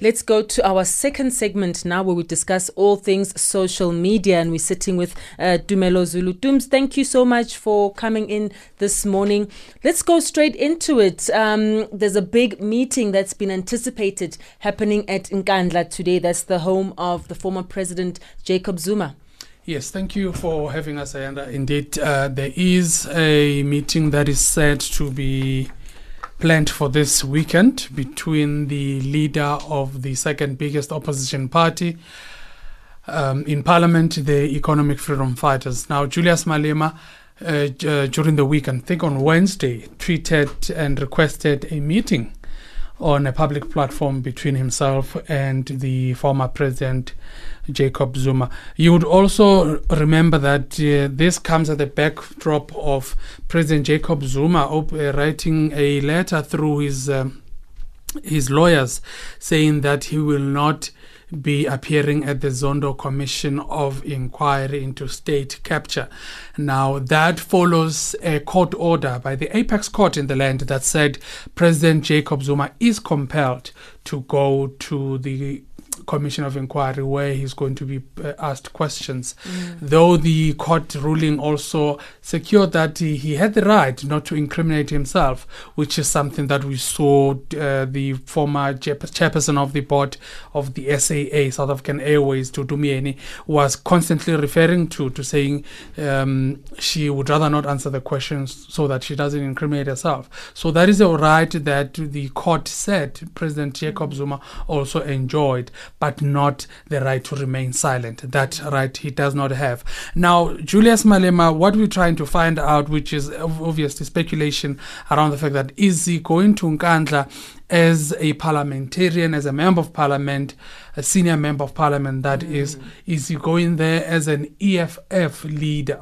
Let's go to our second segment now where we discuss all things social media and we're sitting with uh, Dumelo Zulu. Dooms, thank you so much for coming in this morning. Let's go straight into it. Um, there's a big meeting that's been anticipated happening at Nkandla today. That's the home of the former president Jacob Zuma. Yes, thank you for having us, Ayanda. Indeed, uh, there is a meeting that is said to be planned for this weekend between the leader of the second biggest opposition party um, in parliament, the Economic Freedom Fighters. Now, Julius Malema, uh, uh, during the weekend, I think on Wednesday, tweeted and requested a meeting on a public platform between himself and the former president Jacob Zuma. You would also remember that uh, this comes at the backdrop of President Jacob Zuma op- uh, writing a letter through his um, his lawyers saying that he will not be appearing at the Zondo Commission of Inquiry into State Capture. Now, that follows a court order by the apex court in the land that said President Jacob Zuma is compelled to go to the commission of inquiry where he's going to be uh, asked questions. Mm. Though the court ruling also secured that he, he, had the right not to incriminate himself, which is something that we saw uh, the former chairperson of the board of the SAA, South African Airways, Dudu Myeni, was constantly referring to, to saying um, she would rather not answer the questions so that she doesn't incriminate herself. So that is a right that the court said President Jacob mm. Zuma also enjoyed but not the right to remain silent. That right he does not have. Now, Julius Malema, what we're trying to find out, which is obviously speculation around the fact that is he going to Nkandla as a parliamentarian, as a member of parliament, a senior member of parliament, That mm. is, is he going there as an EFF leader?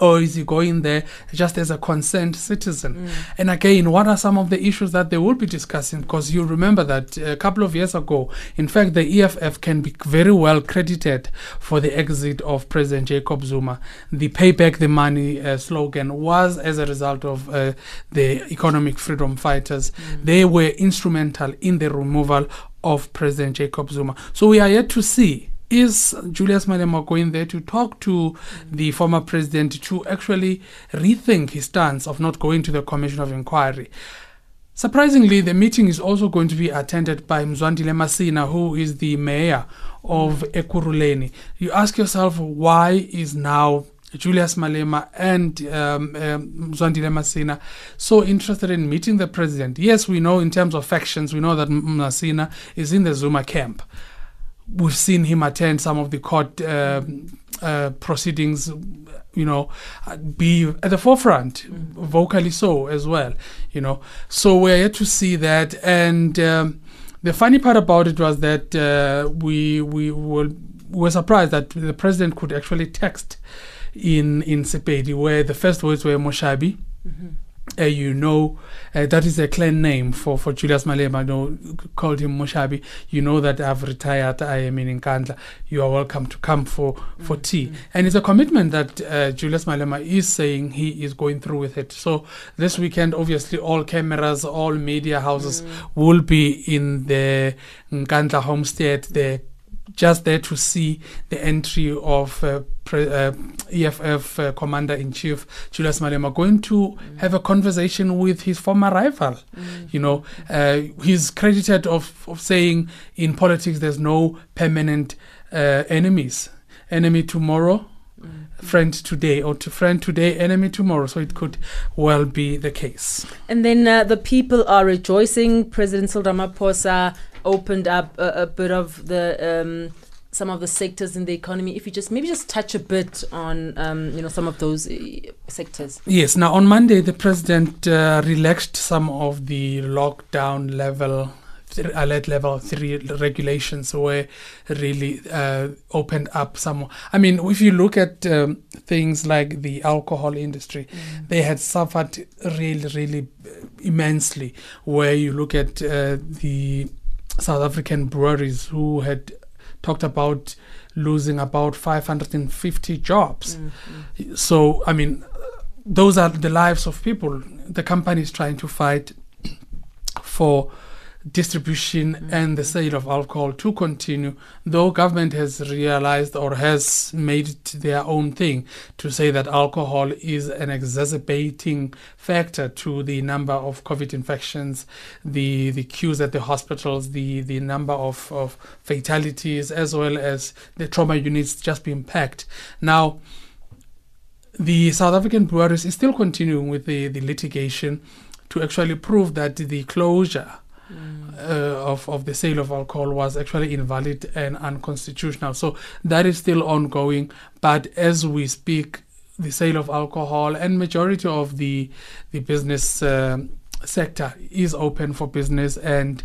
Or is he going there just as a concerned citizen? Mm. And again, what are some of the issues that they will be discussing? Because you remember that a couple of years ago, in fact, the EFF can be very well credited for the exit of President Jacob Zuma. The pay back the money uh, slogan was as a result of uh, the economic freedom fighters. Mm. They were instrumental in the removal of President Jacob Zuma. So we are yet to see is Julius Malema going there to talk to the former president to actually rethink his stance of not going to the Commission of Inquiry? Surprisingly, the meeting is also going to be attended by Mzwandile Masina, who is the mayor of Ekurhuleni. You ask yourself, why is now Julius Malema and um, um, Mzwandile Masina so interested in meeting the president? Yes, we know in terms of factions, we know that Masina is in the Zuma camp we've seen him attend some of the court uh, uh, proceedings, you know, be at the forefront, mm. vocally so as well, you know. So we're here to see that. And um, the funny part about it was that uh, we we were, were surprised that the president could actually text in in Sepedi, where the first words were Moshabi. Mm-hmm uh, you know, uh, that is a clan name for, for Julius Malema, know, called him Moshabi. You know that I've retired, I am in Nkandla. You are welcome to come for, for mm-hmm. tea. And it's a commitment that uh, Julius Malema is saying he is going through with it. So this weekend, obviously, all cameras, all media houses mm. will be in the Nkandla homestead, the just there to see the entry of uh, pre- uh, EFF uh, Commander in Chief Julius Malema going to mm. have a conversation with his former rival. Mm. You know, uh, he's credited of, of saying in politics there's no permanent uh, enemies. Enemy tomorrow, mm. friend today or to friend today enemy tomorrow so it could well be the case and then uh, the people are rejoicing president Cyril Ramaphosa opened up a, a bit of the um, some of the sectors in the economy. If you just maybe just touch a bit on um, you know some of those uh, sectors. Yes. Now on Monday, the president uh, relaxed some of the lockdown level. Alert level three regulations were really uh, opened up some. I mean, if you look at um, things like the alcohol industry, mm. they had suffered really, really immensely. Where you look at uh, the South African breweries who had talked about losing about 550 jobs. Mm-hmm. So, I mean, those are the lives of people. The company is trying to fight for distribution and the sale of alcohol to continue, though government has realized or has made it their own thing to say that alcohol is an exacerbating factor to the number of COVID infections, the the queues at the hospitals, the the number of, of fatalities, as well as the trauma units just being packed. Now, the South African breweries is still continuing with the, the litigation to actually prove that the closure mm. Uh, of, of the sale of alcohol was actually invalid and unconstitutional. So that is still ongoing. But as we speak, the sale of alcohol and majority of the the business uh, sector is open for business and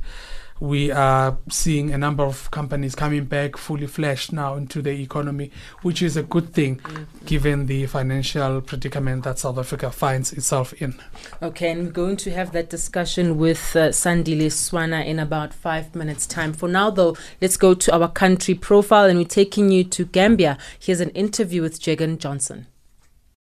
we are seeing a number of companies coming back fully fledged now into the economy, which is a good thing mm-hmm. given the financial predicament that South Africa finds itself in. Okay, and we're going to have that discussion with uh, Sandile Swana in about five minutes' time. For now, though, let's go to our country profile and we're taking you to Gambia. Here's an interview with Jagan Johnson.